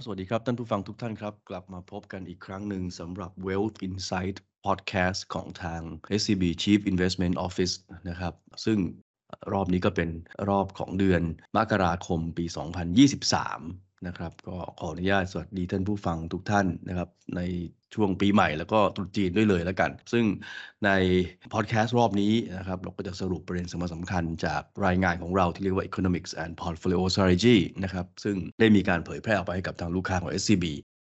ับสวัสดีครับ ท่านผู้ฟังทุกท่านครับ กลับมาพบกันอีกครั้งหนึ่งสำหรับ Wealth Insight Podcast ของทาง SCB Chief Investment Office นะครับ ซึ่งรอบนี้ก็เป็นรอบของเดือนมกราคมปี 2023 นะครับ ก็ขออนุญาตสวัสดีท่านผู้ฟังทุกท่านนะครับ ใน ช่วงปีใหม่แล้วก็ตรุษจีนด้วยเลยแล้วกัน ซึ่งในพอดแคสต์รอบนี้นะครับเราก็จะสรุปประเด็นสำคัญสำคัญจากรายงานของเราที่เรียกว่า Economics and Portfolio Strategy นะครับซึ่งได้มีการเผยแพร่ออกไปให้กับทางลูกค้าของ SCB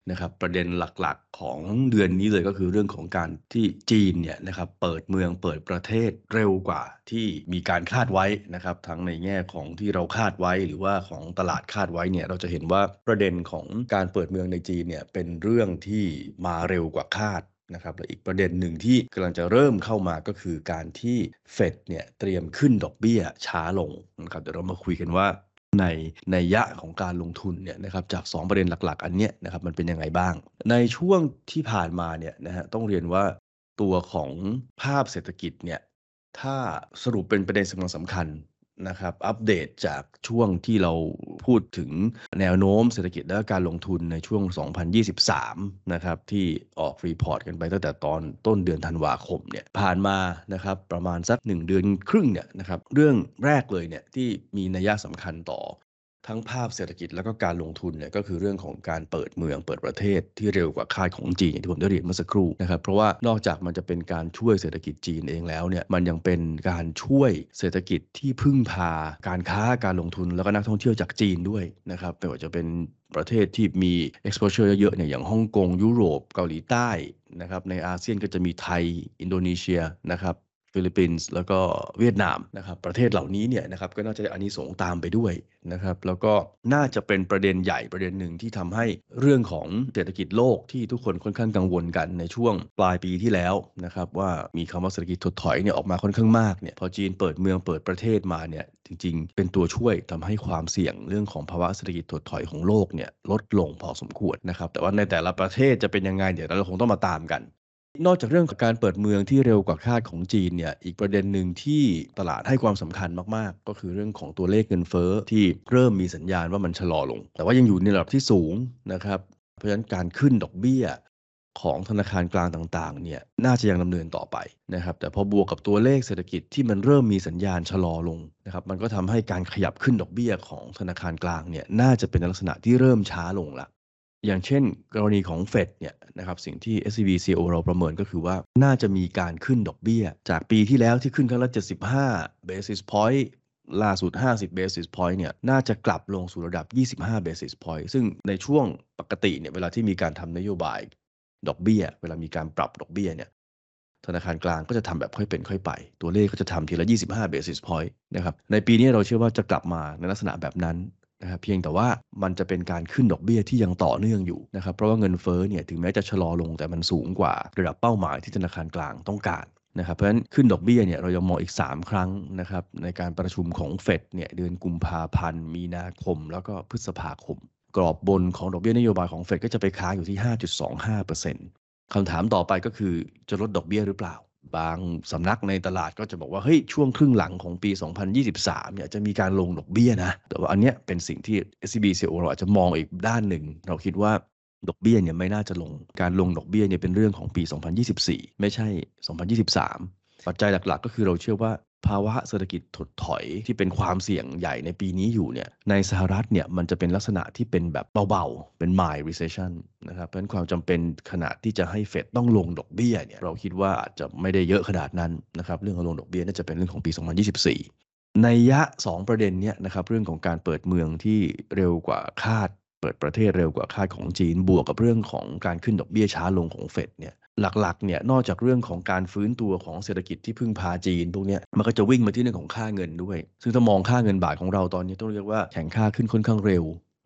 นะครับประเด็นหลักๆของเดือนนี้เลยก็คือเรื่องของการที่จีนเนี่ยนะครับเปิดเมืองเปิดประเทศเร็วกว่าที่มีการคาดไว้นะครับทั้งในแง่ของที่เราคาดไว้ หรือว่าของตลาดคาดไว้เนี่ยเราจะเห็นว่าประเด็นของการเปิดเมืองในจีนเนี่ยเป็นเรื่องที่มาเร็วกว่าคาดนะครับและอีกประเด็นหนึ่งที่กำลังจะเริ่มเข้ามาก็คือการที่เฟดเนี่ยเตรียมขึ้นดอกเบี้ยช้าลงนะครับเดี๋ยวเรามาคุยกันว่า ในนัยยะของการลงทุนเนี่ยนะครับจาก 2 ประเด็นหลัก ๆ อันเนี้ยนะครับมันเป็นยังไงบ้าง ในช่วงที่ผ่านมาเนี่ยนะฮะต้องเรียนว่าตัวของภาพเศรษฐกิจเนี่ยถ้าสรุปเป็นประเด็นสำคัญสำคัญ นะครับอัปเดตจากช่วงที่เราพูดถึงแนวโน้มเศรษฐกิจและการลงทุนในช่วง 2023 นะครับ ที่ออก report กันไปตั้งแต่ตอนต้นเดือนธันวาคมเนี่ยผ่านมานะครับประมาณสัก 1 เดือนครึ่งเนี่ยนะครับเรื่องแรกเลยเนี่ยที่มีนัยสำคัญต่อ ทั้งภาพเศรษฐกิจแล้วก็การลงทุนเนี่ยก็คือเรื่องของการเปิดเมืองเปิดประเทศที่เร็วกว่าคาดของจีนอย่างที่ผมได้เรียนเมื่อสักครู่นะครับเพราะว่านอกจากมันจะเป็นการช่วยเศรษฐกิจจีนเองแล้วเนี่ยมันยังเป็นการช่วยเศรษฐกิจที่พึ่งพาการค้าการลงทุนแล้วก็นักท่องเที่ยวจากจีนด้วยนะครับไม่ว่าจะเป็นประเทศที่มี exposure เยอะๆเนี่ยอย่างฮ่องกงยุโรปเกาหลีใต้นะครับในอาเซียนก็จะมีไทย อินโดนีเซียนะครับ ฟิลิปปินส์แล้วก็เวียดนามนะครับประเทศเหล่านี้เนี่ยนะครับก็น่าจะอานิสงส์ตามไปด้วยนะครับแล้วก็น่าจะเป็นประเด็นใหญ่ประเด็นหนึ่งที่ทำให้เรื่องของเศรษฐกิจโลกที่ทุกคนค่อนข้างกังวลกันในช่วงปลายปีที่แล้วนะครับว่ามีคำว่าเศรษฐกิจถดถอยเนี่ยออกมาค่อนข้างมากเนี่ยพอจีนเปิดเมืองเปิดประเทศมาเนี่ยจริง ๆ เป็นตัวช่วยทำให้ความเสี่ยงเรื่องของภาวะเศรษฐกิจถดถอยของโลกเนี่ยลดลงพอสมควรนะครับแต่ว่าในแต่ละประเทศจะเป็นยังไงเดี๋ยวเราคงต้องมาตามกัน นอกจากเรื่องของการเปิดเมืองที่เร็วกว่าคาดของจีนเนี่ย อีกประเด็นหนึ่งที่ตลาดให้ความสำคัญมาก ๆ ก็คือเรื่องของตัวเลขเงินเฟ้อที่เริ่มมีสัญญาณว่ามันชะลอลง แต่ว่ายังอยู่ในระดับที่สูงนะครับ เพราะฉะนั้นการขึ้นดอกเบี้ยของธนาคารกลางต่างๆเนี่ยน่าจะยังดำเนินต่อไปนะครับ แต่พอบวกกับตัวเลขเศรษฐกิจที่มันเริ่มมีสัญญาณชะลอลงนะครับ มันก็ทำให้การขยับขึ้นดอกเบี้ยของธนาคารกลางเนี่ยน่าจะเป็นลักษณะที่เริ่มช้าลงละ อย่างเช่นกรณีของเฟดเนี่ยนะครับสิ่งที่ SCB CO เราประเมินก็คือว่าน่าจะมีการขึ้นดอกเบี้ย จากปีที่แล้วที่ขึ้นครั้งละ 75 basis point ล่าสุด 50 basis point เนี่ยน่าจะกลับลงสู่ระดับ 25 basis point ซึ่งในช่วงปกติเนี่ยเวลาที่มีการทำนโยบายดอกเบี้ย เวลามีการปรับดอกเบี้ยเนี่ยธนาคารกลางก็จะทำแบบค่อยเป็นค่อยไป ตัวเลขก็จะทำทีละ 25 basis point นะครับ ในปีนี้เราเชื่อว่าจะกลับมาในลักษณะแบบนั้น นะครับเพียงแต่ว่ามันจะเป็นการขึ้นดอกเบี้ยที่ยังต่อเนื่องอยู่นะครับเพราะว่าเงินเฟ้อเนี่ยถึงแม้จะชะลอลงแต่มันสูงกว่าระดับเป้าหมายที่ธนาคารกลางต้องการนะครับเพราะฉะนั้นขึ้นดอกเบี้ยเนี่ยเรายังมองอีก 3 ครั้งนะครับในการประชุมของเฟดเนี่ยเดือนกุมภาพันธ์ มีนาคม แล้วก็พฤษภาคม กรอบบนของดอกเบี้ยนโยบายของเฟดก็จะไปค้างอยู่ที่ 5.25%คำถามต่อไปก็คือจะลดดอกเบี้ยหรือเปล่า บางสำนักในตลาดก็จะบอกว่าเฮ้ยช่วงครึ่งหลังของปี 2023เนี่ยจะมีการลงดอกเบี้ยนะ แต่ว่าอันเนี้ยเป็นสิ่งที่ SCB CO เราอาจจะมองอีกด้านหนึ่ง เราคิดว่าดอกเบี้ยเนี่ยไม่น่าจะลง การลงดอกเบี้ยเนี่ยเป็นเรื่องของปี 2024 ไม่ใช่ 2023 ปัจจัยหลักๆ ก็คือเราเชื่อว่า ภาวะเศรษฐกิจถดถอยที่เป็นความเสี่ยงใหญ่ในปีนี้อยู่เนี่ยในสหรัฐเนี่ยมันจะเป็นลักษณะที่เป็นแบบเบาๆ เป็น mild recession นะครับเพราะฉะนั้นความจำเป็นขนาดที่จะให้เฟดต้องลงดอกเบี้ยเนี่ยเราคิดว่าอาจจะไม่ได้เยอะขนาดนั้นนะครับเรื่องของลงดอกเบี้ยน่าจะเป็นเรื่องของปี 2024 ในยะ 2 ประเด็นเนี่ยนะครับเรื่องของการเปิดเมืองที่เร็วกว่าคาด เปิดประเทศเร็วกว่าคาดของจีน บวกกับเรื่องของการขึ้นดอกเบี้ยช้าลงของเฟดเนี่ย หลักๆเนี่ยนอกจากเรื่องของการฟื้นตัวของเศรษฐกิจที่พึ่งพาจีนพวกนี้มันก็จะวิ่งมาที่เรื่องของค่าเงินด้วย ซึ่งถ้ามองค่าเงินบาทของเราตอนนี้ต้องเรียกว่าแข็งค่าขึ้นค่อนข้างเร็ว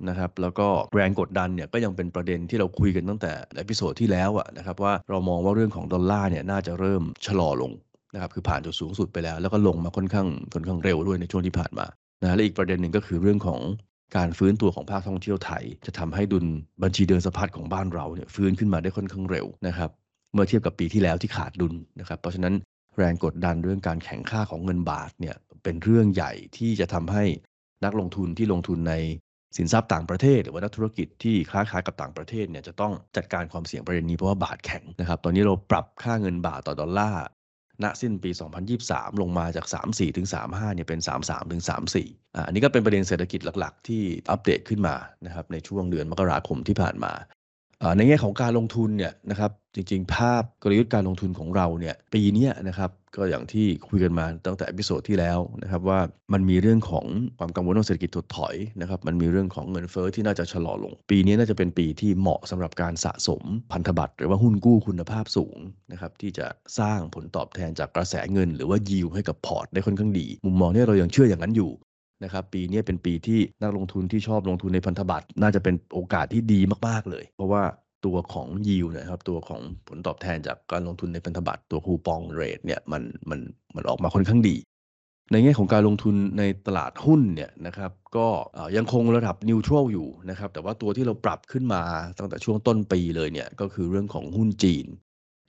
นะครับแล้วก็แรงกดดันเนี่ยก็ยังเป็นประเด็นที่เราคุยกันตั้งแต่ในพิโซดที่แล้วอะนะครับว่าเรามองว่าเรื่องของดอลลาร์เนี่ยน่าจะเริ่มชะลอลงนะครับคือผ่านจุดสูงสุดไปแล้ว แล้วก็ลงมาค่อนข้างค่อนข้างเร็วด้วยในช่วงที่ผ่านมานะและอีกประเด็นหนึ่งก็คือเรื่องของการฟื้นตัวของภาคท่องเที่ยวไทย จะทำให้ดุลบัญชีเดินสะพัดของบ้านเราเนี่ยฟื้นขึ้นมาได้ค่อนข้างเร็วนะครับ เมื่อเทียบกับปีที่แล้วที่ขาดดุลนะครับ เพราะฉะนั้นแรงกดดันเรื่องการแข่งค่าของเงินบาทเนี่ยเป็นเรื่องใหญ่ที่จะทำให้นักลงทุนที่ลงทุนในสินทรัพย์ต่างประเทศ หรือว่านักธุรกิจที่ค้าขายกับต่างประเทศเนี่ยจะต้องจัดการความเสี่ยงประเด็นนี้เพราะว่าบาทแข็งนะครับ ตอนนี้เราปรับค่าเงินบาทต่อดอลลาร์ณสิ้นปี 2023 ลงมาจาก 34 ถึง 35 เนี่ยเป็น 33 ถึง 34อ่าอันนี้ก็เป็นประเด็นเศรษฐกิจหลัก ๆ ที่อัปเดตขึ้นมานะครับในช่วงเดือนมกราคมที่ผ่านมา ในแง่ของการลงทุนเนี่ยนะครับจริงๆ ภาพกลยุทธ์การลงทุนของเราเนี่ยปีนี้นะครับก็อย่างที่คุยกันมาตั้งแต่ episode ที่แล้วนะครับว่ามันมีเรื่องของความกังวลเรื่องเศรษฐกิจถดถอยนะครับมันมีเรื่องของเงินเฟ้อที่น่าจะชะลอลง ปีนี้น่าจะเป็นปีที่เหมาะสำหรับการสะสมพันธบัตรหรือว่าหุ้นกู้คุณภาพสูงนะครับที่จะสร้างผลตอบแทนจากกระแสเงิน หรือว่ายิวให้กับพอร์ตได้ค่อนข้างดี มุมมองนี้เรายังเชื่ออย่างนั้นอยู่ นะครับปีนี้เป็นปีที่นักลงทุนที่ชอบลงทุนในพันธบัตรน่าจะเป็นโอกาสที่ดีมากๆเลย เพราะว่าตัวของยิวนะครับตัวของผลตอบแทนจากการลงทุนในพันธบัตรตัวคูปองเรทเนี่ยมันมันมันออกมาค่อนข้างดี ในแง่ของการลงทุนในตลาดหุ้นเนี่ยนะครับก็ยังคงระดับนิวทรัลอยู่นะครับแต่ว่าตัวที่เราปรับขึ้นมาตั้งแต่ช่วงต้นปีเลยเนี่ยก็คือเรื่องของหุ้นจีน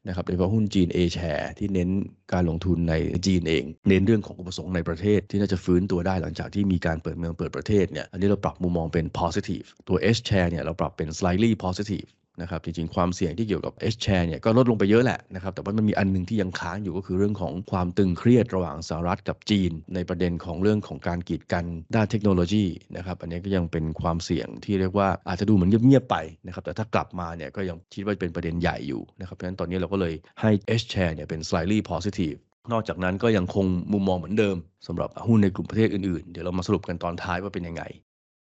นะครับโดยเฉพาะหุ้นจีน A share ที่เน้นการลงทุนในจีนเอง เน้นเรื่องของอุปสงค์ในประเทศที่น่าจะฟื้นตัวได้หลังจากที่มีการเปิดเมืองเปิดประเทศเนี่ยอันนี้เราปรับมุมมองเป็น positive ตัว S share เนี่ยเราปรับเป็น slightly positive นะครับจริงๆ ความเสี่ยงที่เกี่ยวกับ H share เนี่ยก็ลดลงไปเยอะแหละนะครับแต่ว่ามันมีอันนึงที่ยังค้างอยู่ก็คือเรื่องของความตึงเครียดระหว่างสหรัฐกับจีน ในประเด็นของเรื่องของการกีดกันด้านเทคโนโลยีนะครับอันนี้ก็ยังเป็นความเสี่ยงที่เรียกว่าอาจจะดูเหมือนเงียบๆไปนะครับแต่ถ้ากลับมาเนี่ยก็ยังคิดว่าเป็นประเด็นใหญ่อยู่นะครับเพราะฉะนั้นตอนนี้เราก็เลยให้ H share เนี่ยเป็น slightly positive นอกจากนั้นก็ยังคงมุมมองเหมือนเดิมสำหรับหุ้นในกลุ่มประเทศอื่นๆ เดี๋ยวเรามาสรุปกันตอนท้ายว่าเป็นยังไง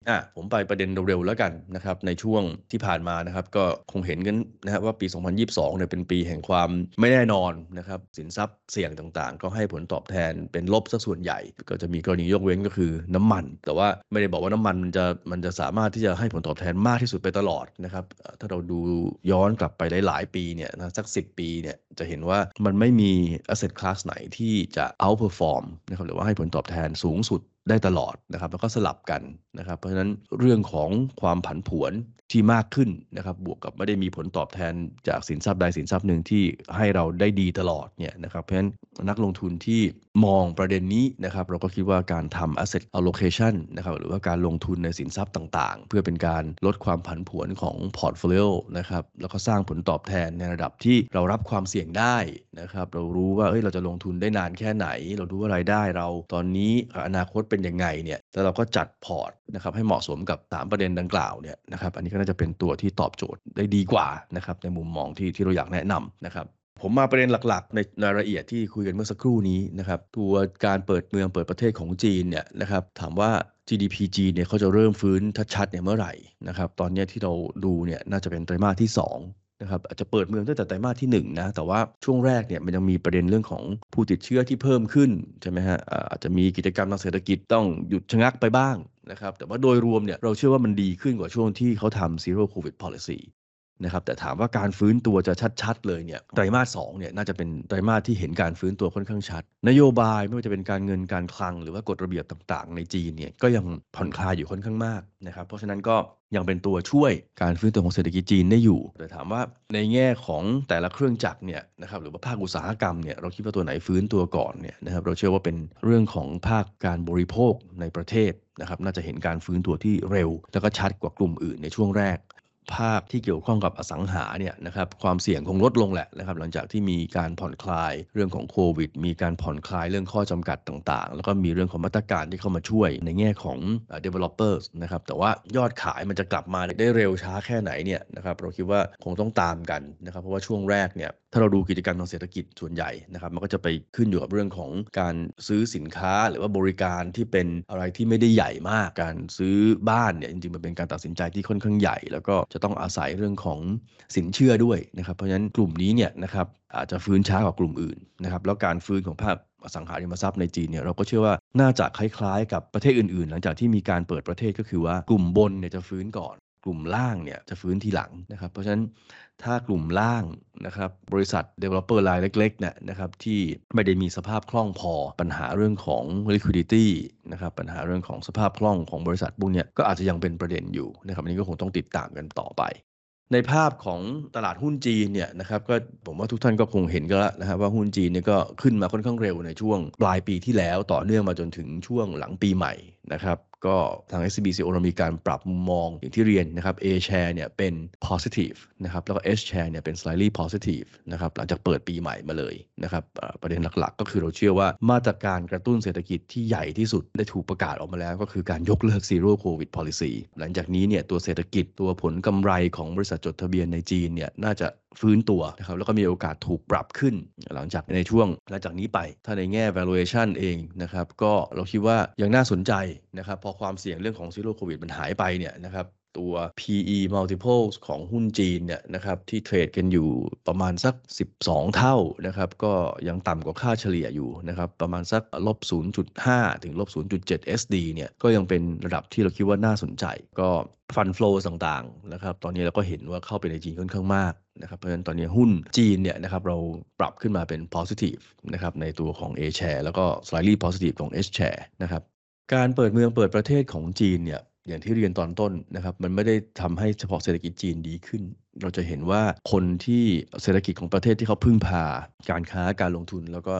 อะผมไปประเด็นเร็วๆแล้วกันนะครับในช่วงที่ผ่านมานะครับก็คงเห็นกันนะครับว่าปี 2022เนี่ยเป็นปีแห่งความไม่แน่นอนนะครับสินทรัพย์เสี่ยงต่างๆ ก็ให้ผลตอบแทนเป็นลบซะส่วนใหญ่ ก็จะมีกรณียกเว้นก็คือน้ำมัน แต่ว่าไม่ได้บอกว่าน้ำมันมันจะมันจะสามารถที่จะให้ผลตอบแทนมากที่สุดไปตลอดนะครับถ้าเราดูย้อนกลับไปหลายๆปีเนี่ยนะสัก 10 ปีเนี่ยจะเห็นว่ามันไม่มี asset class ไหนที่จะ outperform นะครับหรือว่าให้ผลตอบแทนสูงสุด ได้ตลอดนะครับ แล้วก็สลับกันนะครับ เพราะฉะนั้นเรื่องของความผันผวน ที่มากขึ้นนะครับ บวกกับไม่ได้มีผลตอบแทนจากสินทรัพย์ใดสินทรัพย์หนึ่งที่ให้เราได้ดีตลอดเนี่ยนะครับ เพราะฉะนั้นนักลงทุนที่มองประเด็นนี้นะครับ เราก็คิดว่าการทำ asset allocation นะครับหรือว่าการลงทุนในสินทรัพย์ต่างๆ เพื่อเป็นการลดความผันผวนของ portfolio นะครับแล้วก็สร้างผลตอบแทนในระดับที่เรารับความเสี่ยงได้นะครับเรารู้ว่าเอ้ยเราจะลงทุนได้นานแค่ไหน เรารู้ว่ารายได้เราตอนนี้อนาคตเป็นยังไงเนี่ยแล้วเราก็จัดพอร์ตนะครับให้เหมาะสมกับ 3 ประเด็นดังกล่าวเนี่ยนะครับอันนี้ก็น่าจะเป็นตัวที่ตอบโจทย์ได้ดีกว่านะครับในมุมมองที่ที่เราอยากแนะนำนะครับผมมาประเด็นหลักๆ ในรายละเอียดที่คุยกันเมื่อสักครู่นี้นะครับตัวการเปิดเมืองเปิดประเทศของจีนเนี่ยนะครับถามว่า GDP จีนเนี่ยเขาจะเริ่มฟื้นชัดๆเนี่ยเมื่อไหร่นะครับตอนนี้ที่เราดูเนี่ยน่าจะเป็นไตรมาสที่2 นะครับอาจจะเปิดเมืองตั้งแต่ไตรมาสที่1นะแต่ว่าช่วงแรกเนี่ยมันยังมีประเด็นเรื่องของผู้ติดเชื้อที่เพิ่มขึ้นใช่ไหมฮะอาจจะมีกิจกรรมทางเศรษฐกิจต้องหยุดชะงักไปบ้างนะครับแต่ว่าโดยรวมเนี่ยเราเชื่อว่ามันดีขึ้นกว่าช่วงที่เขาทำ zero covid policy นะครับแต่ถามว่าการฟื้นตัวจะชัด ๆ เลยเนี่ยไตรมาสสเนี่ยน่าจะเป็นไตรมาสที่เห็นการฟื้นตัวค่อนข้างชัด นโยบายไม่ว่าจะเป็นการเงินการคลัง หรือว่ากฎระเบียบต่างๆ ในจีนเนี่ยก็ยังผ่อนคลายอยู่ค่อนข้างมากนะครับเพราะฉะนั้นก็ยังเป็นตัวช่วยการฟื้นตัวของเศรษฐกิจจีนได้อยู่ แต่ถามว่าในแง่ของแต่ละเครื่องจักรเนี่ยนะครับหรือว่าภาคอุตสาหกรรมเนี่ยเราคิดว่าตัวไหนฟื้นตัวก่อนเนี่ยนะครับเราเชื่อว่าเป็นเรื่องของภาคการบริโภคในประเทศนะครับน่าจะเห็นการฟื้นตัวที่เร็ว แล้วก็ชัดกว่ากลุ่มอื่นในช่วงแรก ภาพที่เกี่ยวข้องกับอสังหาเนี่ยนะครับความเสี่ยงคงลดลงแหละนะครับหลังจากที่มีการผ่อนคลายเรื่องของโควิด มีการผ่อนคลายเรื่องข้อจำกัดต่างๆ แล้วก็มีเรื่องของมาตรการที่เข้ามาช่วยในแง่ของ developers นะครับแต่ว่ายอดขายมันจะกลับมาได้เร็วช้าแค่ไหนเนี่ยนะครับเราคิดว่าคงต้องตามกันนะครับเพราะว่าช่วงแรกเนี่ย ถ้าเราดูกิจกรรมทางเศรษฐกิจส่วนใหญ่นะครับมันก็จะไปขึ้นอยู่กับเรื่องของการซื้อสินค้าหรือว่าบริการที่เป็นอะไรที่ไม่ได้ใหญ่มากการซื้อบ้านเนี่ยจริงๆมันเป็นการตัดสินใจที่ค่อนข้างใหญ่ แล้วก็จะต้องอาศัยเรื่องของสินเชื่อด้วยนะครับเพราะฉะนั้นกลุ่มนี้เนี่ยนะครับอาจจะฟื้นช้ากว่ากลุ่มอื่นนะครับแล้วการฟื้นของภาคอสังหาริมทรัพย์ในจีนเนี่ยเราก็เชื่อว่าน่าจะคล้ายๆ กับประเทศอื่นๆ หลังจากที่มีการเปิดประเทศก็คือว่ากลุ่มบนเนี่ยจะฟื้นก่อน กลุ่มล่างเนี่ยจะฟื้นทีหลังนะครับ เพราะฉะนั้นถ้ากลุ่มล่างนะครับบริษัท developer รายเล็กๆเนี่ยนะครับที่ไม่ได้มีสภาพคล่องพอปัญหาเรื่องของ liquidity นะครับปัญหาเรื่องของสภาพคล่องของบริษัทพวกเนี้ก็อาจจะยังเป็นประเด็นอยู่นะครับอันนี้ก็คงต้องติดตามกันต่อไปในภาพของตลาดหุ้นจีนเนี่ยนะครับก็ผมว่าทุกท่านก็คงเห็นกันแล้วนะครับว่าหุ้นจีนเนี่ยก็ขึ้นมาค่อนข้างเร็วในช่วงปลายปีที่แล้วต่อเนื่องมาจนถึงช่วงหลังปีใหม่นะครับ ก็ทาง SCBCO เรามีการปรับมุมมองอย่างที่เรียนนะครับ A share เนี่ยเป็น positive นะครับแล้วก็ S share เนี่ยเป็น slightly positive นะครับหลังจากเปิดปีใหม่มาเลยนะครับประเด็นหลักๆ ก็คือเราเชื่อว่ามาตรการกระตุ้นเศรษฐกิจที่ใหญ่ที่สุดได้ถูกประกาศออกมาแล้ว ก็คือการยกเลิก zero covid policy หลังจากนี้เนี่ยตัวเศรษฐกิจตัวผลกำไรของบริษัทจดทะเบียนในจีนเนี่ยน่าจะ ฟื้นตัวนะครับแล้วก็มีโอกาสถูกปรับขึ้น หลังจากในช่วงหลังจากนี้ไป ถ้าในแง่ valuation เองนะครับก็เราคิดว่ายังน่าสนใจนะครับพอความเสี่ยงเรื่องของซีโร่โควิดมันหายไปเนี่ยนะครับ ตัว PE multiples ของหุ้นจีนเนี่ยนะครับที่เทรดกันอยู่ประมาณสัก 12 เท่านะครับก็ยังต่ำกว่าค่าเฉลี่ยอยู่นะครับประมาณสักลบ 0.5 ถึงลบ 0.7 SD เนี่ยก็ยังเป็นระดับที่เราคิดว่าน่าสนใจ ก็ฟันฟลูต่างๆนะครับตอนนี้เราก็เห็นว่าเข้าไปในจีนค่อนข้างมากนะครับเพราะฉะนั้นตอนนี้หุ้นจีนเนี่ยนะครับเราปรับขึ้นมาเป็น positive นะครับในตัวของ A share แล้วก็ slightly positive ของ S share นะครับการเปิดเมืองเปิดประเทศของจีนเนี่ย อย่างที่เรียนตอนต้นนะครับ มันไม่ได้ทำให้เฉพาะเศรษฐกิจจีนดีขึ้น เราจะเห็นว่าคนที่เศรษฐกิจของประเทศที่เขาพึ่งพา การค้าการลงทุนแล้วก็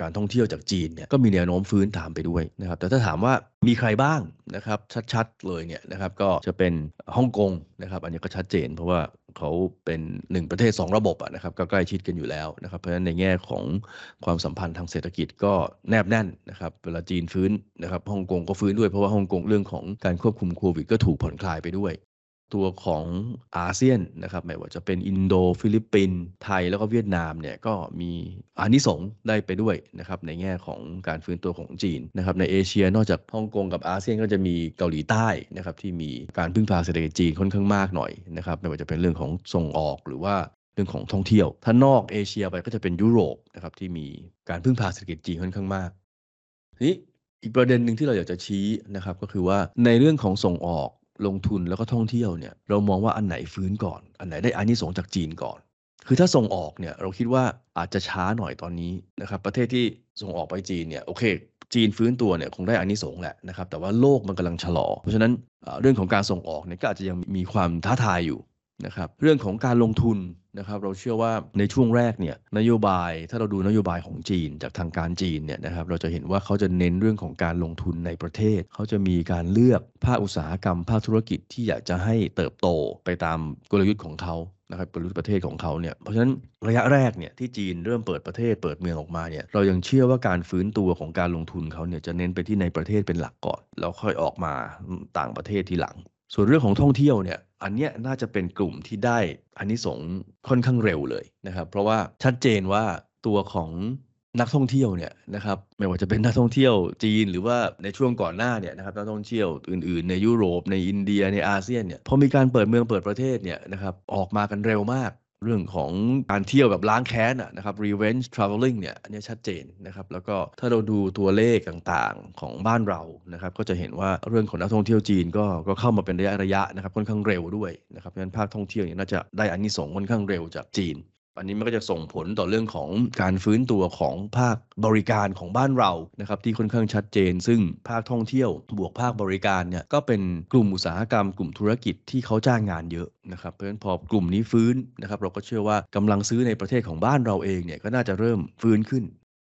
การท่องเที่ยวจากจีนเนี่ยก็มีแนวโน้มฟื้นตามไปด้วยนะครับแต่ถ้าถามว่ามีใครบ้างนะครับชัดๆเลยเนี่ยนะครับก็จะเป็นฮ่องกงนะครับอันนี้ก็ชัดเจน เพราะว่าเขาเป็นหนึ่งประเทศ 2 ระบบะนะครับก็ใกล้ชิดกันอยู่แล้วนะครับเพราะฉะนั้นในแง่ของความสัมพันธ์ทางเศรษฐกิจก็แนบแน่นนะครับเวลาจีนฟื้นนะครับฮ่องกงก็ฟื้นด้วยเพราะว่าฮ่องกงเรื่องของการควบคุมโควิดก็ถูกผ่อนคลายไปด้วย ตัวของอาเซียนนะครับไม่ว่าจะเป็นอินโดฟิลิปปินส์ไทยแล้วก็เวียดนามเนี่ยก็มีอานิสงส์ได้ไปด้วยนะครับในแง่ของการฟื้นตัวของจีนนะครับในเอเชียนอกจากฮ่องกงกับอาเซียนก็จะมีเกาหลีใต้นะครับที่มีการพึ่งพาเศรษฐกิจจีนค่อนข้างมากหน่อยนะครับไม่ว่าจะเป็นเรื่องของส่งออกหรือว่าเรื่องของท่องเที่ยว ถ้านอกเอเชียไปก็จะเป็นยุโรปนะครับที่มีการพึ่งพาเศรษฐกิจจีนค่อนข้างมากนี้อีกประเด็นหนึ่งที่เราอยากจะชี้นะครับก็คือว่าในเรื่องของส่งออก ลงทุนแล้วก็ท่องเที่ยวเนี่ยเรามองว่าอันไหนฟื้นก่อน อันไหนได้อานิสงส์จากจีนก่อน คือถ้าส่งออกเนี่ยเราคิดว่าอาจจะช้าหน่อยตอนนี้นะครับประเทศที่ส่งออกไปจีนเนี่ยโอเค จีนฟื้นตัวเนี่ยคงได้อานิสงส์แหละนะครับแต่ว่าโลกมันกำลังชะลอ เพราะฉะนั้นเรื่องของการส่งออกเนี่ยก็อาจจะยังมีความท้าทายอยู่ นะครับเรื่องของการลงทุนนะครับเราเชื่อว่าในช่วงแรกเนี่ยนโยบายถ้าเราดูนโยบายของจีน จากทางการจีนเนี่ยนะครับเราจะเห็นว่าเขาจะเน้นเรื่องของการลงทุนในประเทศ เขาจะมีการเลือกภาคอุตสาหกรรม ภาคธุรกิจที่อยากจะให้เติบโตไปตามกลยุทธ์ของเขานะครับกลยุทธ์ประเทศของเขาเนี่ยเพราะฉะนั้นระยะแรกเนี่ยที่จีนเริ่มเปิดประเทศเปิดเมืองออกมาเนี่ยเรายังเชื่อว่าการฟื้นตัวของการลงทุนเขาเนี่ยจะเน้นไปที่ในประเทศเป็นหลักก่อน แล้วค่อยออกมาต่างประเทศทีหลัง ส่วนเรื่องของท่องเที่ยวเนี่ยอันเนี้ยน่าจะเป็นกลุ่มที่ได้อันนี้สงค่อนข้างเร็วเลยนะครับ เพราะว่าชัดเจนว่าตัวของนักท่องเที่ยวเนี่ยนะครับไม่ว่าจะเป็นนักท่องเที่ยวจีนหรือว่าในช่วงก่อนหน้าเนี่ยนะครับนักท่องเที่ยวอื่นๆ ในยุโรปในอินเดียในอาเซียนเนี่ยพอมีการเปิดเมืองเปิดประเทศเนี่ยนะครับออกมากันเร็วมาก เรื่องของการเที่ยวแบบล้างแค้นนะครับ revenge traveling เนี่ยอันนี้ชัดเจนนะครับแล้วก็ถ้าเราดูตัวเลขต่างๆของบ้านเรานะครับก็จะเห็นว่าเรื่องของนักท่องเที่ยวจีนก็ก็เข้ามาเป็นระยะระยะนะครับค่อนข้างเร็วด้วยนะครับเพราะฉะนั้นภาคท่องเที่ยวเนี่ยน่าจะได้อันนี้ส่งค่อนข้างเร็วจากจีน อันนี้มันก็จะส่งผลต่อเรื่องของการฟื้นตัวของภาคบริการของบ้านเรานะครับที่ค่อนข้างชัดเจน ซึ่งภาคท่องเที่ยวบวกภาคบริการเนี่ยก็เป็นกลุ่มอุตสาหกรรม กลุ่มธุรกิจที่เขาจ้างงานเยอะนะครับเพราะฉะนั้นพอกลุ่มนี้ฟื้นนะครับเราก็เชื่อว่ากำลังซื้อในประเทศของบ้านเราเองเนี่ยก็น่าจะเริ่มฟื้นขึ้น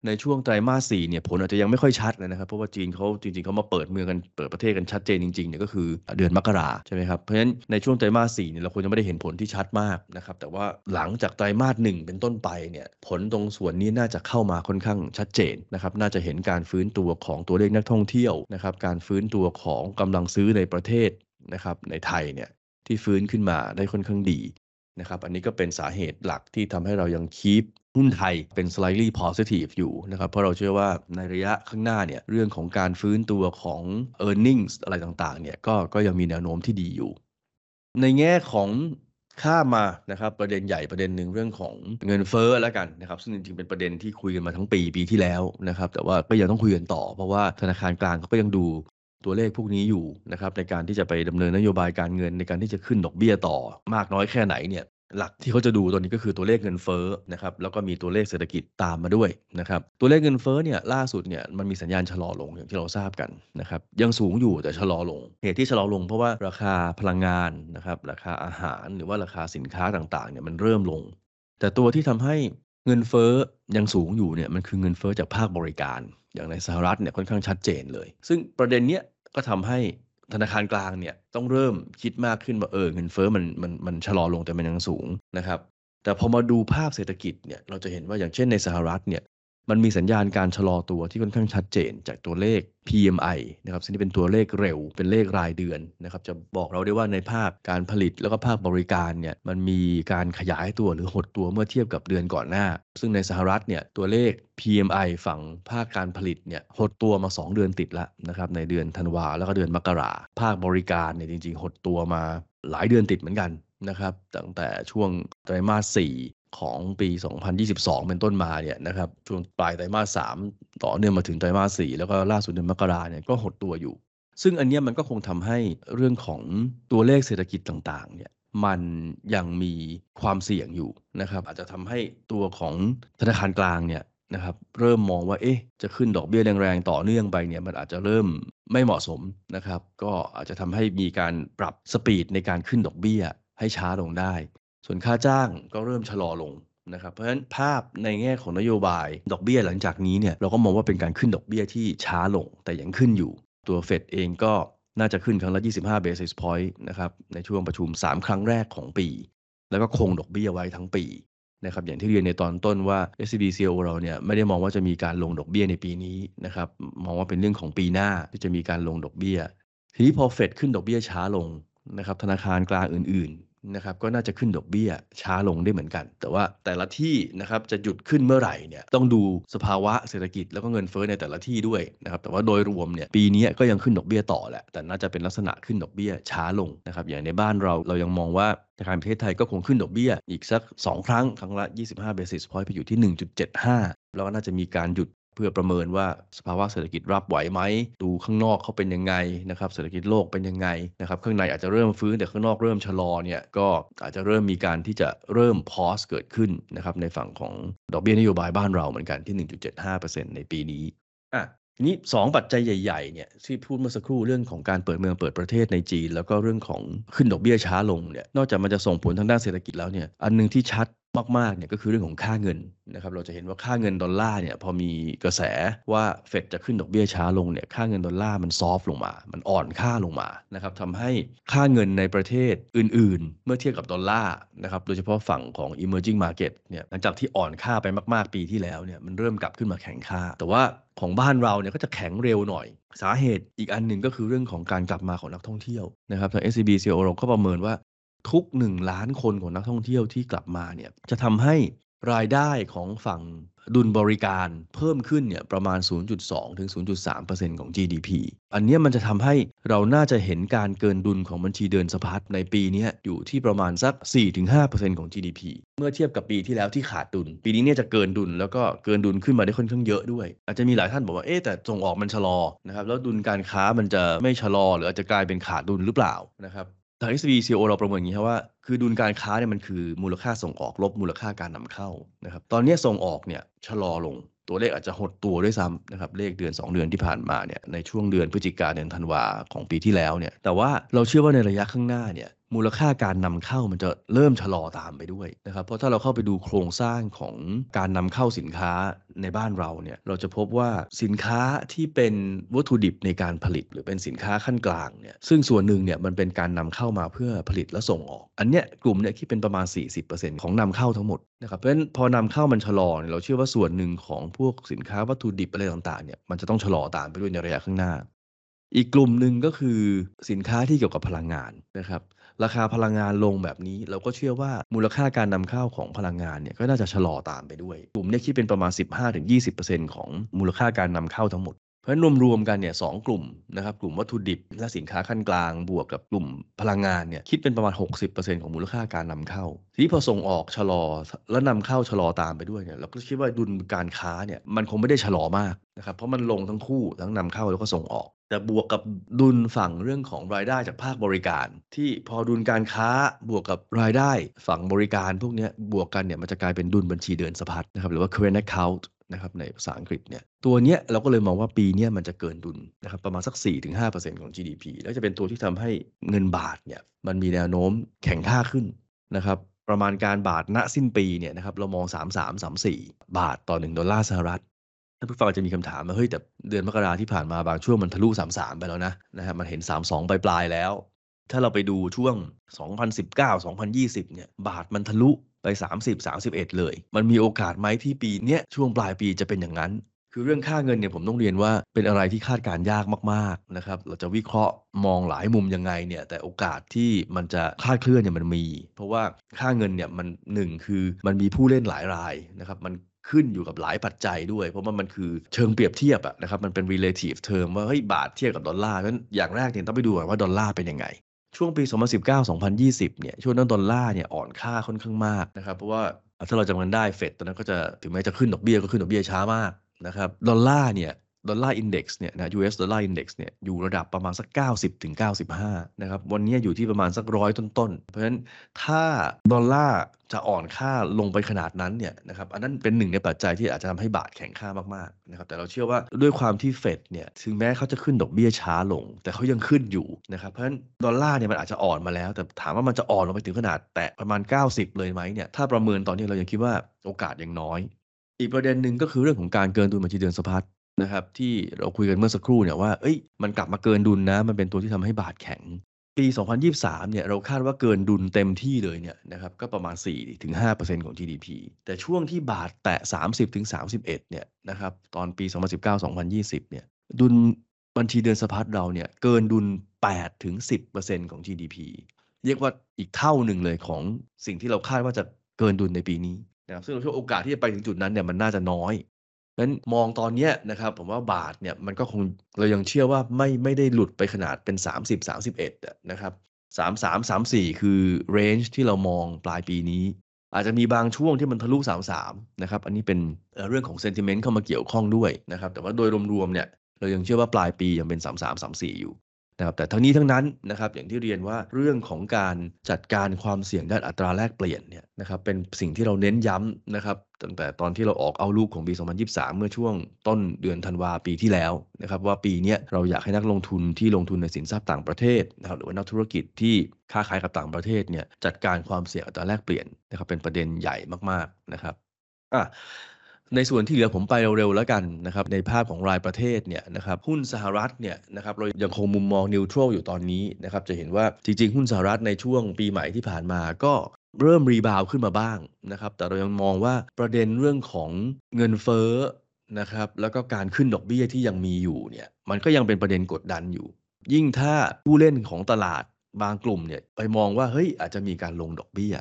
ในช่วงไตรมาสสี่เนี่ยผลอาจจะยังไม่ค่อยชัดเลยนะครับ เพราะว่าจีนเขาจริงๆเขามาเปิดเมืองกันเปิดประเทศกันชัดเจนจริงๆเนี่ยก็คือเดือนมกราใช่ไหมครับเพราะฉะนั้นในช่วงไตรมาสสี่เนี่ยเราควรจะไม่ได้เห็นผลที่ชัดมากนะครับแต่ว่าหลังจากไตรมาสหนึ่งเป็นต้นไปเนี่ยผลตรงส่วนนี้น่าจะเข้ามาค่อนข้างชัดเจนนะครับน่าจะเห็นการฟื้นตัวของตัวเลขนักท่องเที่ยวนะครับการฟื้นตัวของกำลังซื้อในประเทศนะครับในไทยเนี่ยที่ฟื้นขึ้นมาได้ค่อนข้างดีนะครับอันนี้ก็เป็นสาเหตุหลักที่ทำให้เรายังคีป หุ้นไทยเป็น slightly positive อยู่นะครับ เพราะเราเชื่อว่าในระยะข้างหน้าเนี่ยเรื่องของการฟื้นตัวของ e a r n i n g ็อะไรต่างๆเนี่ยก็ก็ยังมีแนวโน้มที่ดีอยู่ ในแง่ของข้ามานะครับประเด็นใหญ่ประเด็นหนึ่งเรื่องของเงินเฟ้อแล้วกันนะครับซึ่งจริงๆเป็นประเด็นที่คุยกันมาทั้งปีปีที่แล้วนะครับแต่ว่าก็ยังต้องคุยกันต่อ เพราะว่าธนาคารกลางเขาก็ยังดูตัวเลขพวกนี้อยู่นะครับในการที่จะไปดำเนินนโยบายการเงินในการที่จะขึ้นดอกเบี้ยต่อมากน้อยแค่ไหนเนี่ย หลักที่เขาจะดูตัวนี้ก็คือตัวเลขเงินเฟ้อนะครับแล้วก็มีตัวเลขเศรษฐกิจตามมาด้วยนะครับตัวเลขเงินเฟ้อเนี่ยล่าสุดเนี่ยมันมีสัญญาณชะลอลงอย่างที่เราทราบกันนะครับยังสูงอยู่แต่ชะลอลง เหตุที่ชะลอลงเพราะว่าราคาพลังงานนะครับราคาอาหารหรือว่าราคาสินค้าต่างๆเนี่ยมันเริ่มลง แต่ตัวที่ทำให้เงินเฟ้อยังสูงอยู่เนี่ยมันคือเงินเฟ้อจากภาคบริการ อย่างในสหรัฐเนี่ยค่อนข้างชัดเจนเลย ซึ่งประเด็นเนี้ยก็ทำให้ ธนาคารกลางเนี่ยต้องเริ่มคิดมากขึ้นว่าเออเงินเฟ้อมันมันมันชะลอลงแต่มันยังสูงนะครับแต่พอมาดูภาพเศรษฐกิจเนี่ยเราจะเห็นว่าอย่างเช่นในสหรัฐเนี่ย มันมีสัญญาณการชะลอตัวที่ค่อนข้างชัดเจนจากตัวเลข PMI นะครับซึ่งนี่เป็นตัวเลขเร็วเป็นเลขรายเดือนนะครับจะบอกเราได้ว่าในภาคการผลิตแล้วก็ภาคบริการเนี่ยมันมีการขยายตัวหรือหดตัวเมื่อเทียบกับเดือนก่อนหน้า ซึ่งในสหรัฐเนี่ยตัวเลข PMI ฝั่งภาคการผลิตเนี่ยหดตัวมา 2 เดือนติดแล้วนะครับในเดือนธันวาแล้วก็เดือนมกราภาคบริการเนี่ยจริง ๆ หดตัวมาหลายเดือนติดเหมือนกันนะครับตั้งแต่ช่วงไตรมาส4 ของปี 2022 เป็นต้นมาเนี่ยนะครับช่วงปลายไตรมาส 3 ต่อเนื่องมาถึงไตรมาส 4 แล้วก็ล่าสุดเดือนมกราเนี่ยก็หดตัวอยู่ ซึ่งอันนี้มันก็คงทำให้เรื่องของตัวเลขเศรษฐกิจต่างๆเนี่ยมันยังมีความเสี่ยงอยู่นะครับอาจจะทำให้ตัวของธนาคารกลางเนี่ยนะครับเริ่มมองว่าเอ๊ะจะขึ้นดอกเบี้ยแรงๆต่อเนื่องไปเนี่ยมันอาจจะเริ่มไม่เหมาะสมนะครับ ก็อาจจะทำให้มีการปรับสปีดในการขึ้นดอกเบี้ยให้ช้าลงได้ ส่วนค่าจ้างก็เริ่มชะลอลงนะครับเพราะฉะนั้นภาพในแง่ของนโยบายดอกเบี้ยหลังจากนี้เนี่ยเราก็มองว่าเป็นการขึ้นดอกเบี้ยที่ช้าลงแต่ยังขึ้นอยู่ ตัวเฟดเองก็น่าจะขึ้นครั้งละ 25 basis point นะครับในช่วงประชุม 3 ครั้งแรกของปี แล้วก็คงดอกเบี้ยไว้ทั้งปีนะครับอย่างที่เรียนในตอนต้นว่า SBCO เราเนี่ยไม่ได้มองว่าจะมีการลงดอกเบี้ยในปีนี้นะครับมองว่าเป็นเรื่องของปีหน้าที่จะมีการลงดอกเบี้ย ทีนี้พอเฟดขึ้นดอกเบี้ยช้าลงนะครับธนาคารกลางอื่น นะครับก็น่าจะขึ้นดอกเบี้ยช้าลงได้เหมือนกัน แต่ว่าแต่ละที่นะครับจะหยุดขึ้นเมื่อไหร่เนี่ยต้องดูสภาวะเศรษฐกิจแล้วก็เงินเฟ้อในแต่ละที่ด้วยนะครับแต่ว่าโดยรวมเนี่ยปีนี้ก็ยังขึ้นดอกเบี้ยต่อแหละแต่น่าจะเป็นลักษณะขึ้นดอกเบี้ยช้าลงนะครับอย่างในบ้านเราเรายังมองว่าธนาคารประเทศไทยก็คงขึ้นดอกเบี้ยอีกสัก 2 ครั้ง ครั้งละ 25 basis point ไปอยู่ที่ 1.75 แล้วก็น่าจะมีการหยุด เพื่อประเมินว่าสภาวะเศรษฐกิจรับไหวไหม ดูข้างนอกเขาเป็นยังไงนะครับเศรษฐกิจโลกเป็นยังไงนะครับข้างในอาจจะเริ่มฟื้นแต่ข้างนอกเริ่มชะลอเนี่ยก็อาจจะเริ่มมีการที่จะเริ่มพอสเกิดขึ้นนะครับในฝั่งของดอกเบี้ยนโยบายบ้านเราเหมือนกันที่ 1.75%ในปีนี้อะทีนี้2ปัจจัยใหญ่ๆเนี่ยที่พูดเมื่อสักครู่เรื่องของการเปิดเมืองเปิดประเทศในจีน แล้วก็เรื่องของขึ้นดอกเบี้ยช้าลงเนี่ยนอกจากมันจะส่งผลทางด้านเศรษฐกิจแล้วเนี่ยอันนึงที่ชัด มากๆเนี่ยก็คือเรื่องของค่าเงินนะครับเราจะเห็นว่าค่าเงินดอลลาร์เนี่ยพอมีกระแสว่าเฟดจะขึ้นดอกเบี้ยช้าลงเนี่ยค่าเงินดอลลาร์มันซอฟลงมา มันอ่อนค่าลงมานะครับทำให้ค่าเงินในประเทศอื่น ๆ เมื่อเทียบกับดอลลาร์นะครับโดยเฉพาะฝั่งของ emerging market เนี่ยหลังจากที่อ่อนค่าไปมาก ๆ ปีที่แล้วเนี่ยมันเริ่มกลับขึ้นมาแข็งค่า แต่ว่าของบ้านเราเนี่ยก็จะแข็งเร็วหน่อย สาเหตุอีกอันหนึ่งก็คือเรื่องของการกลับมาของนักท่องเที่ยวนะครับทาง SCB CO เราก็ประเมินว่า ทุก 1 ล้านคนของนักท่องเที่ยวที่กลับมาเนี่ยจะทำให้รายได้ของฝั่งดุลบริการเพิ่มขึ้นเนี่ยประมาณ 0.2 ถึง 0.3%ของ GDP อันนี้มันจะทำให้เราน่าจะเห็นการเกินดุลของบัญชีเดินสะพัดในปีนี้อยู่ที่ประมาณสัก 4-5%ของ GDP เมื่อเทียบกับปีที่แล้วที่ขาดดุล ปีนี้เนี่ยจะเกินดุลแล้วก็เกินดุลขึ้นมาได้ค่อนข้างเยอะด้วย อาจจะมีหลายท่านบอกว่าเอ๊แต่ส่งออกมันชะลอนะครับแล้วดุลการค้ามันจะไม่ชะลอหรืออาจจะกลายเป็นขาดดุลหรือเปล่านะครับ ทาง SB CO เราประเมินอย่างนี้ครับว่า คือดุลการค้าเนี่ยมันคือมูลค่าส่งออกลบมูลค่าการนำเข้านะครับ ตอนนี้ส่งออกเนี่ยชะลอลง ตัวเลขอาจจะหดตัวด้วยซ้ำนะครับ เลขเดือน 2 เดือนที่ผ่านมาเนี่ยในช่วงเดือนพฤศจิกาเดือนธันวาของปีที่แล้วเนี่ย แต่ว่าเราเชื่อว่าในระยะข้างหน้าเนี่ย มูลค่าการนำเข้ามันจะเริ่มชะลอตามไปด้วยนะครับ เพราะถ้าเราเข้าไปดูโครงสร้างของการนำเข้าสินค้าในบ้านเราเนี่ยเราจะพบว่าสินค้าที่เป็นวัตถุดิบในการผลิต หรือเป็นสินค้าขั้นกลางเนี่ยซึ่งส่วนหนึ่งเนี่ยมันเป็นการนำเข้ามาเพื่อผลิตและส่งออก อันเนี้ยกลุ่มเนี่ยที่เป็นประมาณ 40%ของนำเข้าทั้งหมดนะครับเพราะฉะนั้นพอนำเข้ามันชะลอเนี่ยเราเชื่อว่าส่วนหนึ่งของพวกสินค้าวัตถุดิบอะไรต่างๆเนี่ยมันจะต้องชะลอตามไปด้วยในระยะข้างหน้า อีกกลุ่มหนึ่งก็คือสินค้าที่เกี่ยวกับพลังงานนะครับ ราคาพลังงานลงแบบนี้ เราก็เชื่อว่ามูลค่าการนำเข้าของพลังงานเนี่ยก็น่าจะชะลอตามไปด้วย กลุ่มนี้คิดเป็นประมาณ 15-20%ของมูลค่าการนำเข้าทั้งหมดเพราะฉะนั้นรวมๆกันเนี่ยสกลุ่มนะครับกลุ่มวัตถุดิบและสินค้าขั้นกลางบวกกับกลุ่มพลังงานเนี่ยคิดเป็นประมาณ 60%ของมูลค่าการนำเข้า ทีนี้พอส่งออกชะลอและนำเข้าชะลอตามไปด้วยเนี่ยเราก็คิดว่าดุลการค้าเนี่ยมันคงไม่ได้ชะลอมากนะครับเพราะมันลงทั้งคู่ทั้งนำเข้าแล้วก็ส่งออก แต่บวกกับดุลฝั่งเรื่องของรายได้จากภาคบริการ ที่พอดุลการค้าบวกกับรายได้ฝั่งบริการ พวกนี้บวกกันเนี่ยมันจะกลายเป็นดุลบัญชีเดินสะพัดนะครับหรือว่า current account นะครับในภาษาอังกฤษเนี่ยตัวเนี้ยเราก็เลยมองว่าปีนี้มันจะเกินดุลนะครับประมาณสัก 4-5%ของ GDP แล้วจะเป็นตัวที่ทำให้เงินบาทเนี่ยมันมีแนวโน้มแข็งค่าขึ้นนะครับประมาณการบาทณสิ้นปีเนี่ยนะครับเรามอง 33-34 บาทต่อ 1 ดอลลาร์สหรัฐ ท่านผู้ฟังอาจจะมีคำถามว่าเฮ้ยแต่เดือนมกราที่ผ่านมาบางช่วงมันทะลุ 33 ไปแล้วนะนะฮะมันเห็น 32ปลายๆแล้ว ถ้าเราไปดูช่วง 2019 2020 เนี่ย บาทมันทะลุไป 30 31 เลย มันมีโอกาสไหมที่ปีเนี้ยช่วงปลายปีจะเป็นอย่างนั้น คือเรื่องค่าเงินเนี่ยผมต้องเรียนว่าเป็นอะไรที่คาดการยากมากๆนะครับ เราจะวิเคราะห์มองหลายมุมยังไงเนี่ย แต่โอกาสที่มันจะคลาดเคลื่อนเนี่ยมันมี เพราะว่าค่าเงินเนี่ยมันหนึ่งคือมันมีผู้เล่นหลายรายนะครับ มัน ขึ้นอยู่กับหลายปัจจัยด้วย เพราะว่ามันคือเชิงเปรียบเทียบอะนะครับมันเป็น relative term ว่าเฮ้ยบาทเทียบกับดอลลาร์นั้นอย่างแรกเนี่ยต้องไปดูก่อนว่าดอลลาร์เป็นยังไง ช่วงปี 2019-2020 เนี่ยช่วงนั้นดอลลาร์เนี่ยอ่อนค่าค่อนข้างมากนะครับเพราะว่าถ้าเราจำกันได้เฟดตอนนั้นก็จะถึงแม้จะขึ้นดอกเบี้ยก็ขึ้นดอกเบี้ยช้ามากนะครับดอลลาร์เนี่ย ดอลลาร์อินเด็กซ์เนี่ยนะ US ดอลลาร์อินเด็กซ์เนี่ยอยู่ระดับประมาณสัก 90ถึง95 นะครับ วันนี้อยู่ที่ประมาณสักร้อยต้นๆ เพราะฉะนั้นถ้าดอลลาร์จะอ่อนค่าลงไปขนาดนั้นเนี่ยนะครับอันนั้นเป็นหนึ่งในปัจจัยที่อาจจะทำให้บาทแข็งค่ามากๆนะครับแต่เราเชื่อว่าด้วยความที่เฟดเนี่ยถึงแม้เขาจะขึ้นดอกเบี้ยช้าลง แต่เขายังขึ้นอยู่นะครับเพราะฉะนั้นดอลลาร์เนี่ยมันอาจจะอ่อนมาแล้ว แต่ถามว่ามันจะอ่อนลงไปถึงขนาดแตะประมาณ 90 เลยไหมเนี่ยถ้าประเมินตอนนี้เรายังคิดว่าโอกาสยังน้อย อีกประเด็นหนึ่งก็คือเรื่องของการเกินดุลบัญชีเดือนสะพัด นะครับที่เราคุยกันเมื่อสักครู่เนี่ยว่าเอ้ยมันกลับมาเกินดุลนะมันเป็นตัวที่ทำให้บาทแข็ง ปี 2023 เนี่ยเราคาดว่าเกินดุลเต็มที่เลยเนี่ยนะครับก็ประมาณ 4-5%ของ GDP แต่ช่วงที่บาทแตะ 30-31 เนี่ยนะครับตอนปี 2019-2020 เนี่ยดุลบัญชีเดือนสะพัดเราเนี่ยเกินดุล 8-10%ของ GDP เรียกว่าอีกเท่าหนึ่งเลยของสิ่งที่เราคาดว่าจะเกินดุลในปีนี้นะครับซึ่งเราเชื่อโอกาสที่จะไปถึงจุดนั้นเนี่ยมันน่าจะน้อย นั้นมองตอนเนี้ยนะครับผมว่าบาทเนี่ยมันก็คงเรายังเชื่อว่าไม่ไม่ได้หลุดไปขนาดเป็น 30 31นะครับ33 34 คือเรนจ์ที่เรามองปลายปีนี้ อาจจะมีบางช่วงที่มันทะลุ 33นะครับอันนี้เป็นเรื่องของเซนติเมนต์เข้ามาเกี่ยวข้องด้วยนะครับแต่ว่าโดยรวมๆเนี่ยเรายังเชื่อว่าปลายปียังเป็น 33 34 อยู่ นะครับแต่ทั้งนี้ทั้งนั้นนะครับอย่างที่เรียนว่าเรื่องของการจัดการความเสี่ยงด้านอัตราแลกเปลี่ยนเนี่ยนะครับเป็นสิ่งที่เราเน้นย้ำนะครับตั้งแต่ตอนที่เราออกเอาลูกของปี 2023 เมื่อช่วงต้นเดือนธันวาปีที่แล้วนะครับว่าปีนี้เราอยากให้นักลงทุนที่ลงทุนในสินทรัพย์ต่างประเทศนะครับหรือว่านักธุรกิจที่ค้าขายกับต่างประเทศเนี่ยจัดการความเสี่ยงอัตราแลกเปลี่ยนนะครับเป็นประเด็นใหญ่มากๆนะครับอะ ในส่วนที่เหลือผมไปเร็วๆแล้วกันนะครับในภาพของรายประเทศเนี่ยนะครับหุ้นสหรัฐเนี่ยนะครับเรายังคงมุมมองนิวทรัลอยู่ตอนนี้นะครับจะเห็นว่าจริงๆ หุ้นสหรัฐในช่วงปีใหม่ที่ผ่านมาก็เริ่มรีบาวขึ้นมาบ้างนะครับแต่เรายังมองว่าประเด็นเรื่องของเงินเฟ้อนะครับแล้วก็การขึ้นดอกเบี้ยที่ยังมีอยู่เนี่ยมันก็ยังเป็นประเด็นกดดันอยู่ ยิ่งถ้าผู้เล่นของตลาดบางกลุ่มเนี่ยไปมองว่าเฮ้ยอาจจะมีการลงดอกเบี้ย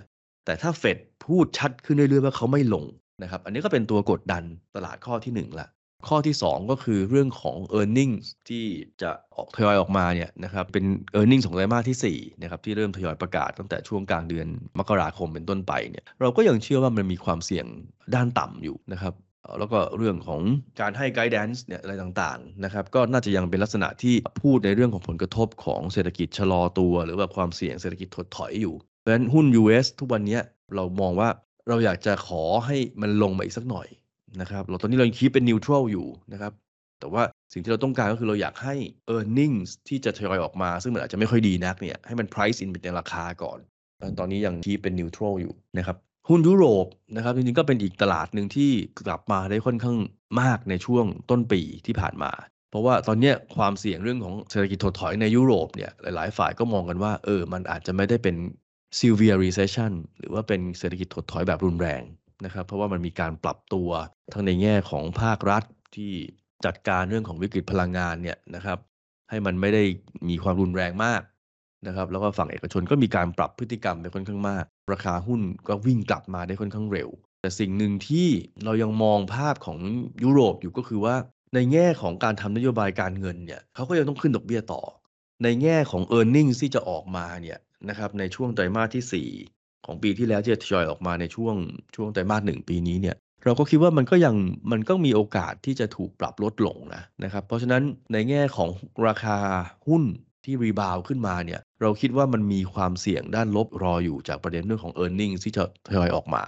แต่ถ้าเฟดพูดชัดขึ้นเรื่อยๆว่าเขาไม่ลง นะครับอันนี้ก็เป็นตัวกดดันตลาดข้อที่1ละข้อที่ 2 ก็คือเรื่องของ e a r n i n g ที่จะออกทยอยออกมาเนี่ยนะครับเป็น e a r n i n g ของไตรมาสที่4นะครับที่เริ่มทยอยประกาศตั้งแต่ช่วงกลางเดือนมกราคมเป็นต้นไปเนี่ยเราก็ยังเชื่อว่ามันมีความเสี่ยงด้านต่ำอยู่นะครับแล้วก็เรื่องของการให้ไกด์แดนซ์เนี่ยอะไรต่างๆนะครับก็น่าจะยังเป็นลักษณะที่พูดในเรื่องของผลกระทบของเศรษฐกิจชะลอตัว หรือว่าความเสี่ยงเศรษฐกิจถดถอยอยู่เพราะฉะนั้นหุ้น US ทุกวันนี้เรามองว่า เราอยากจะขอให้มันลงมาอีกสักหน่อยนะครับ เราตอนนี้เราคิดเป็นนิวทรัลอยู่นะครับ แต่ว่าสิ่งที่เราต้องการก็คือเราอยากให้ e a r n i n g ที่จะทยอยออกมา ซึ่งมันอาจจะไม่ค่อยดีนักเนี่ยให้มัน price in เป็นราคาก่อน ตอนนี้ยังคีเป็นนิวทรัลอยู่นะครับหุ้นยุโรปนะครับจริงๆก็เป็นอีกตลาดหนึ่งที่กลับมาได้ค่อนข้างมากในช่วงต้นปีที่ผ่านมา เพราะว่าตอนนี้ความเสี่ยงเรื่องของเศรษฐกิจถดถอยในยุโรปเนี่ยหลายๆ ฝ่ายก็มองกันว่าเออมันอาจจะไม่ได้เป็น severe recession หรือว่าเป็นเศรษฐกิจถดถอยแบบรุนแรงนะครับ เพราะว่ามันมีการปรับตัวทั้งในแง่ของภาครัฐที่จัดการเรื่องของวิกฤตพลังงานเนี่ยนะครับ ให้มันไม่ได้มีความรุนแรงมากนะครับ แล้วก็ฝั่งเอกชนก็มีการปรับพฤติกรรมไปค่อนข้างมาก ราคาหุ้นก็วิ่งกลับมาได้ค่อนข้างเร็ว แต่สิ่งหนึ่งที่เรายังมองภาพของยุโรปอยู่ก็คือว่า ในแง่ของการทำนโยบายการเงินเนี่ยเขาก็ยังต้องขึ้นดอกเบี้ยต่อ ในแง่ของ e a r n i n g ที่จะออกมาเนี่ย นะครับในช่วงไตรมาสที่ 4 ของปีที่แล้วที่จะทยอยออกมาในช่วงช่วงไตรมาสหนึ่งปีนี้เนี่ยเราก็คิดว่ามันก็ยังมันก็มีโอกาสที่จะถูกปรับลดลงนะนะครับ เพราะฉะนั้นในแง่ของราคาหุ้นที่รีบาวขึ้นมาเนี่ยเราคิดว่ามันมีความเสี่ยงด้านลบรออยู่จากประเด็นเรื่องของ e a r n i n g ที่จะทยอยออกมา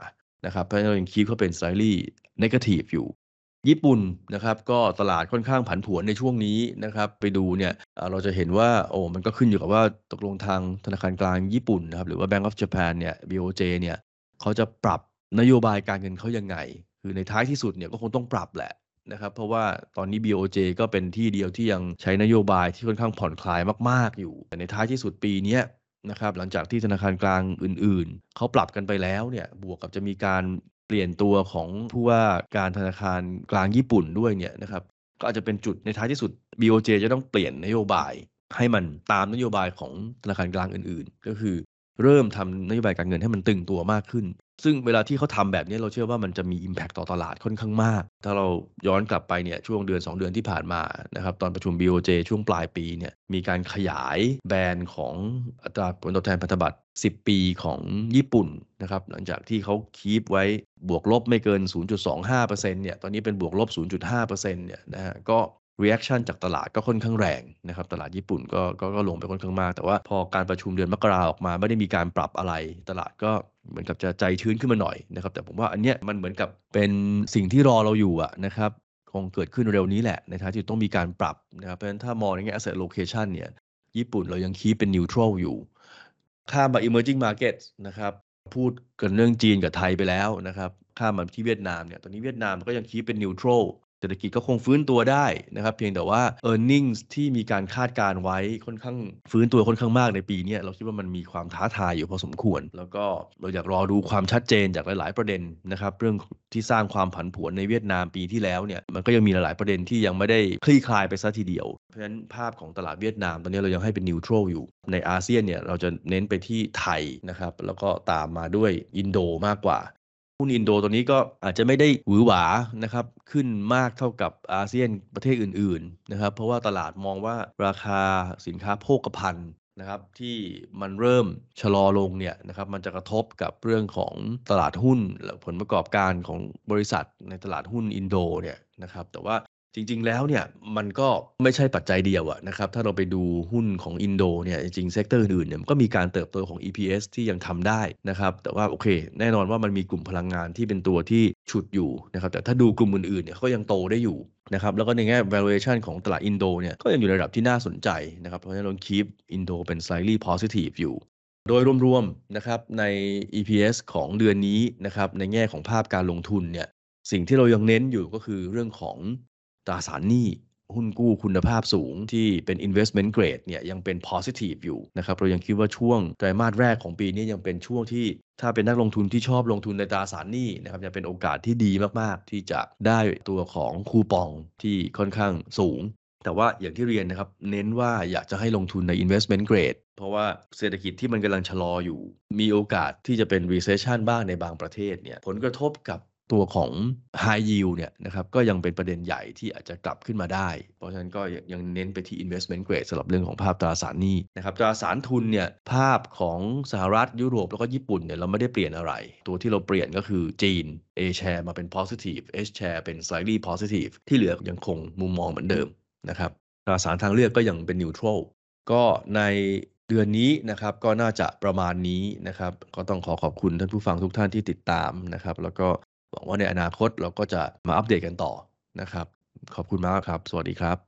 นะครับเพราะฉะนั้นเรายังคิดว่าเป็น slightly negative อยู่ ญี่ปุ่นนะครับก็ตลาดค่อนข้างผันผวนในช่วงนี้นะครับ ไปดูเนี่ยเราจะเห็นว่าโอ้มันก็ขึ้นอยู่กับว่าตกลงทางธนาคารกลางญี่ปุ่นนะครับหรือว่า Bank of Japan เนี่ย BOJ เนี่ยเขาจะปรับนโยบายการเงินเขายังไง คือในท้ายที่สุดเนี่ยก็คงต้องปรับแหละนะครับเพราะว่าตอนนี้ BOJ ก็เป็นที่เดียวที่ยังใช้นโยบายที่ค่อนข้างผ่อนคลายมาก ๆ อยู่ แต่ในท้ายที่สุดปีนี้นะครับหลังจากที่ธนาคารกลางอื่น ๆ เขาปรับกันไปแล้วเนี่ยบวกกับจะมีการเปลี่ยนตัวของผู้ว่าการธนาคารกลางญี่ปุ่นด้วยเนี่ยนะครับก็อาจจะเป็นจุดในท้ายที่สุด BOJ จะต้องเปลี่ยนนโยบายให้มันตามนโยบายของธนาคารกลางอื่น ๆ ก็คือ เริ่มทำนโยบายการเงินให้มันตึงตัวมากขึ้น ซึ่งเวลาที่เขาทำแบบนี้เราเชื่อว่ามันจะมี Impact ต่อตลาดค่อนข้างมาก ถ้าเราย้อนกลับไปเนี่ยช่วงเดือน 2 เดือนที่ผ่านมานะครับตอนประชุม BOJ ช่วงปลายปีเนี่ยมีการขยายแบนของอัตราผลตอบแทนพันธบัตร 10 ปีของญี่ปุ่นนะครับหลังจากที่เขาคีปไว้บวกลบไม่เกิน 0.25%เนี่ยตอนนี้เป็นบวกลบ 0.5%เนี่ยนะฮะก็ reaction จากตลาดก็ค่อนข้างแรงนะครับตลาดญี่ปุ่นก็ก็ก็ลงไปค่อนข้างมาก แต่ว่าพอการประชุมเดือนมกราออกมาไม่ได้มีการปรับอะไร ตลาดก็เหมือนกับจะใจชื้นขึ้นมาหน่อยนะครับแต่ผมว่าอันเนี้ยมันเหมือนกับเป็นสิ่งที่รอเราอยู่อะนะครับคงเกิดขึ้นเร็วนี้แหละในท้ายที่ต้องมีการปรับนะครับเพราะฉะนั้นถ้ามองในแง่ asset location เนี่ยญี่ปุ่นเรายังคีเป็น neutral อยู่ ข้ามมา emerging markets นะครับพูดกันเรื่องจีนกับไทยไปแล้วนะครับข้ามมาที่เวียดนามเนี่ยตอนนี้เวียดนามก็ยังคีเป็น neutral เศรษฐกิจก็คงฟื้นตัวได้นะครับ เพียงแต่ว่า e a r n i n g ที่มีการคาดการไว้ค่อนข้างฟื้นตัวค่อนข้างมากในปีนี้เราคิดว่ามันมีความท้าทายอยู่พอสมควร แล้วก็เราอยากรอดูความชัดเจนจากหลาย ๆ ประเด็นนะครับเรื่องที่สร้างความผันผวนในเวียดนามปีที่แล้วเนี่ยมันก็ยังมีหลาย ๆ ประเด็นที่ยังไม่ได้คลี่คลายไปซะทีเดียว เพราะฉะนั้นภาพของตลาดเวียดนามตอนนี้เรายังให้เป็นนิวทรัลอยู่ในอาเซียนเนี่ยเราจะเน้นไปที่ไทยนะครับแล้วก็ตามมาด้วยอินโดมากกว่า หุ้นอินโดตัวนี้ก็อาจจะไม่ได้หวือหวานะครับขึ้นมากเท่ากับอาเซียนประเทศอื่นๆนะครับเพราะว่าตลาดมองว่าราคาสินค้าโภคภัณฑ์นะครับที่มันเริ่มชะลอลงเนี่ยนะครับมันจะกระทบกับเรื่องของตลาดหุ้นและผลประกอบการของบริษัทในตลาดหุ้นอินโดเนี่ยนะครับแต่ว่า จริงๆ แล้วเนี่ยมันก็ไม่ใช่ปัจจัยเดียวอะนะครับถ้าเราไปดูหุ้นของอินโดเนี่ยจริง sector อื่นเนี่ยมันก็มีการเติบโตของ EPS ที่ยังทำได้นะครับแต่ว่าโอเค แน่นอนว่ามันมีกลุ่มพลังงานที่เป็นตัวที่ฉุดอยู่นะครับแต่ถ้าดูกลุ่มอื่นๆเนี่ยก็ยังโตได้อยู่นะครับแล้วก็ในแง่ valuation ของตลาดอินโดเนี่ยก็ยังอยู่ในระดับที่น่าสนใจนะครับเพราะฉะนั้นเราคีปอินโดเป็น slightly positive อยู่โดยรวมๆนะครับใน EPS ของเดือนนี้นะครับในแง่ของภาพการลงทุนเนี่ยสิ่งที่เรายังเน้นอยู่ก็คือเรื่องของ ตราสารหนี้หุ้นกู้คุณภาพสูงที่เป็น investment grade เนี่ยยังเป็น positive อยู่นะครับเรายังคิดว่าช่วงไตรมาสแรกของปีนี้ยังเป็นช่วงที่ถ้าเป็นนักลงทุนที่ชอบลงทุนในตราสารหนี้นะครับจะเป็นโอกาสที่ดีมาก ๆ ที่จะได้ตัวของคูปองที่ค่อนข้างสูง แต่ว่าอย่างที่เรียนนะครับ เน้นว่าอยากจะให้ลงทุนใน investment grade เพราะว่าเศรษฐกิจที่มันกำลังชะลออยู่ มีโอกาสที่จะเป็น recession บ้างในบางประเทศเนี่ยผลกระทบกับ ตัวของ High Yield เนี่ยนะครับก็ยังเป็นประเด็นใหญ่ที่อาจจะกลับขึ้นมาได้ เพราะฉะนั้นก็ยังเน้นไปที่ investment grade สำหรับเรื่องของภาพตราสารหนี้นะครับตราสารทุนเนี่ยภาพของสหรัฐยุโรปแล้วก็ญี่ปุ่นเนี่ยเราไม่ได้เปลี่ยนอะไร ตัวที่เราเปลี่ยนก็คือจีน A share มาเป็น positive H share เป็น slightly positive ที่เหลือยังคงมุมมองเหมือนเดิมนะครับตราสารทางเลือกก็ยังเป็น neutral ก็ในเดือนนี้นะครับก็น่าจะประมาณนี้นะครับ ก็ต้องขอขอบคุณท่านผู้ฟังทุกท่านที่ติดตามนะครับ แล้วก็ หวังว่าในอนาคตเราก็จะมาอัปเดตกันต่อนะครับ ขอบคุณมากครับ สวัสดีครับ